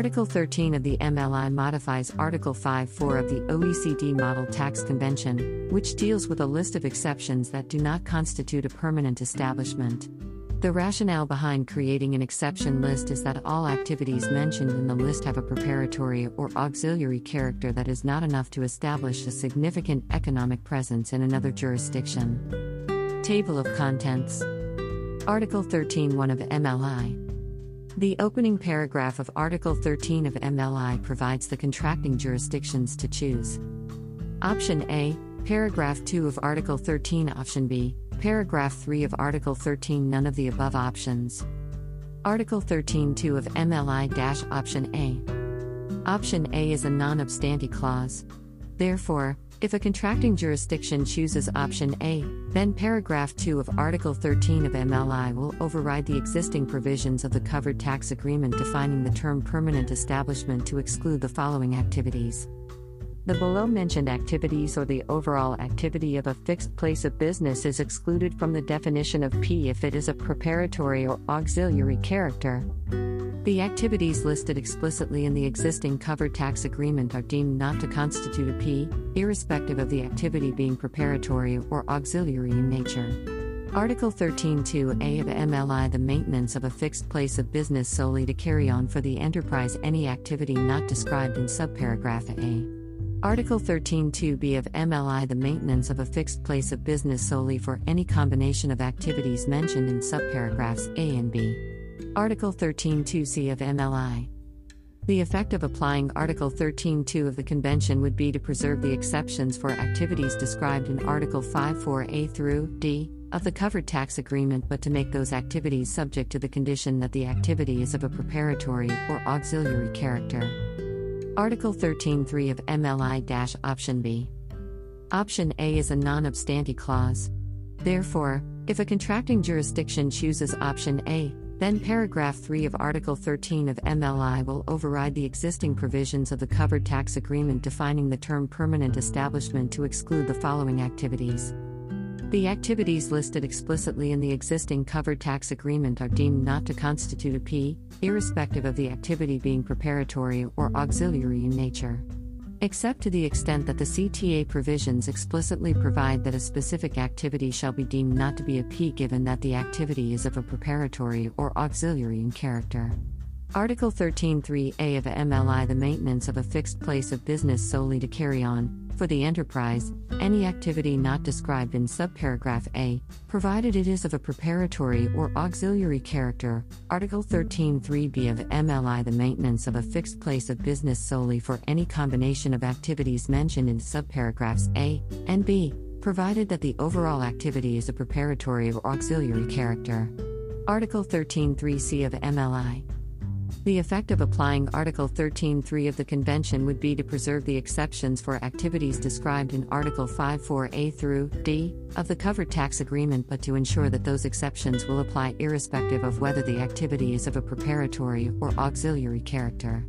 Article 13 of the MLI modifies Article 5.4 of the OECD Model Tax Convention, which deals with a list of exceptions that do not constitute a permanent establishment. The rationale behind creating an exception list is that all activities mentioned in the list have a preparatory or auxiliary character that is not enough to establish a significant economic presence in another jurisdiction. Table of Contents Article 13.1 of MLI the opening paragraph of Article 13 of MLI provides the contracting jurisdictions to choose. Option A, Paragraph 2 of Article 13, Option B, Paragraph 3 of Article 13, none of the above options. Article 13.2 of MLI Option A. Option A is a non obstante clause. Therefore, if a contracting jurisdiction chooses option A, then paragraph 2 of Article 13 of MLI will override the existing provisions of the covered tax agreement defining the term permanent establishment to exclude the following activities. The below mentioned activities or the overall activity of a fixed place of business is excluded from the definition of P if it is of preparatory or auxiliary character. The activities listed explicitly in the existing covered tax agreement are deemed not to constitute a P, irrespective of the activity being preparatory or auxiliary in nature. Article 13.2a of MLI The maintenance of a fixed place of business solely to carry on for the enterprise any activity not described in subparagraph A. Article 13.2b of MLI The maintenance of a fixed place of business solely for any combination of activities mentioned in subparagraphs A and B. Article 13.2c of MLI. The effect of applying Article 13.2 of the Convention would be to preserve the exceptions for activities described in Article 5.4a through d of the covered tax agreement, but to make those activities subject to the condition that the activity is of a preparatory or auxiliary character. Article 13.3 of MLI Option B. Option A is a non obstante clause. Therefore, if a contracting jurisdiction chooses Option A, then paragraph 3 of Article 13 of MLI will override the existing provisions of the covered tax agreement defining the term permanent establishment to exclude the following activities. The activities listed explicitly in the existing covered tax agreement are deemed not to constitute a P, irrespective of the activity being preparatory or auxiliary in nature except to the extent that the CTA provisions explicitly provide that a specific activity shall be deemed not to be a P given that the activity is of a preparatory or auxiliary in character. Article 13.3a of MLI The maintenance of a fixed place of business solely to carry on, for the enterprise, any activity not described in subparagraph A, provided it is of a preparatory or auxiliary character. Article 13.3b of MLI The maintenance of a fixed place of business solely for any combination of activities mentioned in subparagraphs A and B, provided that the overall activity is a preparatory or auxiliary character. Article 13.3c of MLI the effect of applying Article 13.3 of the Convention would be to preserve the exceptions for activities described in Article 5.4a through d of the covered tax agreement, but to ensure that those exceptions will apply irrespective of whether the activity is of a preparatory or auxiliary character.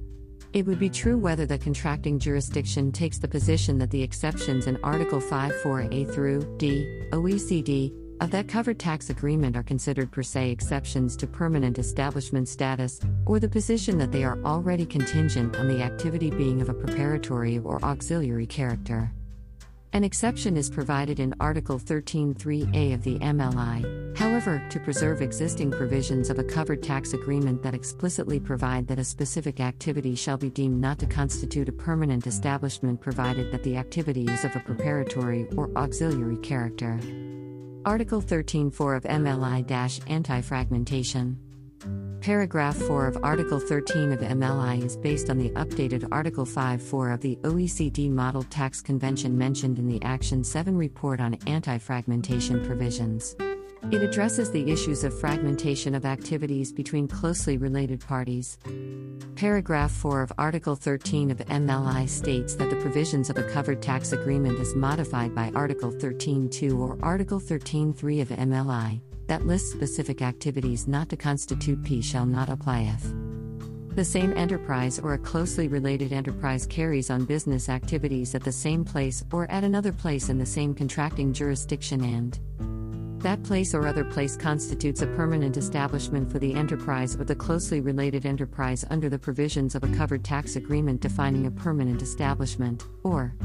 It would be true whether the contracting jurisdiction takes the position that the exceptions in Article 5.4a through d OECD of that covered tax agreement are considered per se exceptions to permanent establishment status, or the position that they are already contingent on the activity being of a preparatory or auxiliary character. An exception is provided in Article 13.3a of the MLI, however, to preserve existing provisions of a covered tax agreement that explicitly provide that a specific activity shall be deemed not to constitute a permanent establishment provided that the activity is of a preparatory or auxiliary character. Article 13.4 of MLI Anti Fragmentation. Paragraph 4 of Article 13 of MLI is based on the updated Article 5.4 of the OECD Model Tax Convention mentioned in the Action 7 report on anti fragmentation provisions. It addresses the issues of fragmentation of activities between closely related parties. Paragraph 4 of Article 13 of MLI states that the provisions of a covered tax agreement is modified by Article 13.2 or Article 13.3 of MLI, that lists specific activities not to constitute P shall not apply if the same enterprise or a closely related enterprise carries on business activities at the same place or at another place in the same contracting jurisdiction and That place or other place constitutes a permanent establishment for the enterprise or the closely related enterprise under the provisions of a covered tax agreement defining a permanent establishment, or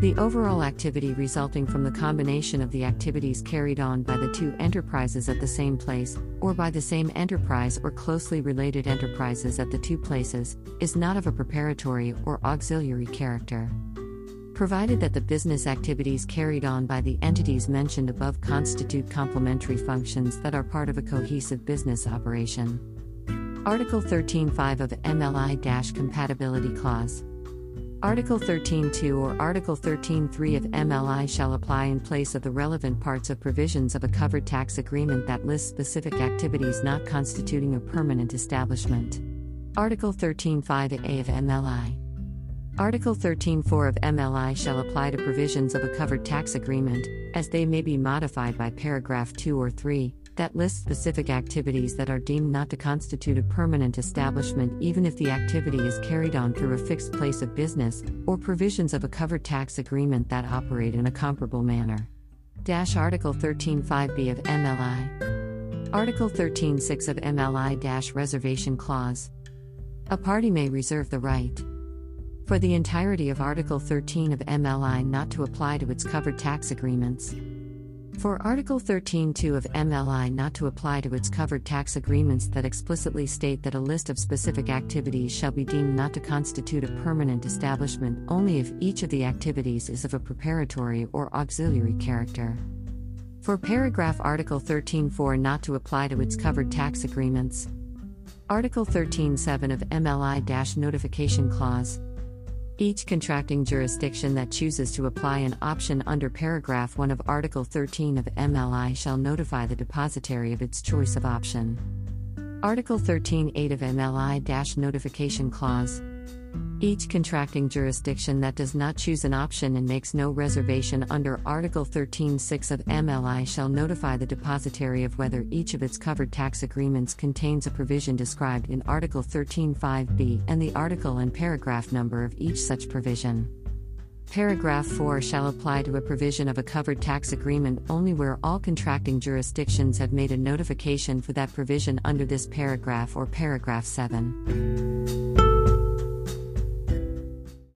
the overall activity resulting from the combination of the activities carried on by the two enterprises at the same place, or by the same enterprise or closely related enterprises at the two places, is not of a preparatory or auxiliary character. Provided that the business activities carried on by the entities mentioned above constitute complementary functions that are part of a cohesive business operation. Article 13.5 of MLI Compatibility Clause. Article 13.2 or Article 13.3 of MLI shall apply in place of the relevant parts of provisions of a covered tax agreement that lists specific activities not constituting a permanent establishment. Article 13.5a of MLI. Article 13.4 of MLI shall apply to provisions of a covered tax agreement, as they may be modified by paragraph 2 or 3, that lists specific activities that are deemed not to constitute a permanent establishment even if the activity is carried on through a fixed place of business, or provisions of a covered tax agreement that operate in a comparable manner. Dash Article 13.5b of MLI. Article 13.6 of MLI Reservation Clause. A party may reserve the right for the entirety of Article 13 of MLI not to apply to its covered tax agreements. For Article 13.2 of MLI not to apply to its covered tax agreements that explicitly state that a list of specific activities shall be deemed not to constitute a permanent establishment only if each of the activities is of a preparatory or auxiliary character. For paragraph Article 13.4 not to apply to its covered tax agreements. Article 13.7 of MLI Notification Clause. Each contracting jurisdiction that chooses to apply an option under paragraph 1 of Article 13 of MLI shall notify the depositary of its choice of option. Article 13.8 of MLI Notification Clause each contracting jurisdiction that does not choose an option and makes no reservation under Article 13.6 of MLI shall notify the depositary of whether each of its covered tax agreements contains a provision described in Article 13.5b and the article and paragraph number of each such provision. Paragraph 4 shall apply to a provision of a covered tax agreement only where all contracting jurisdictions have made a notification for that provision under this paragraph or paragraph 7.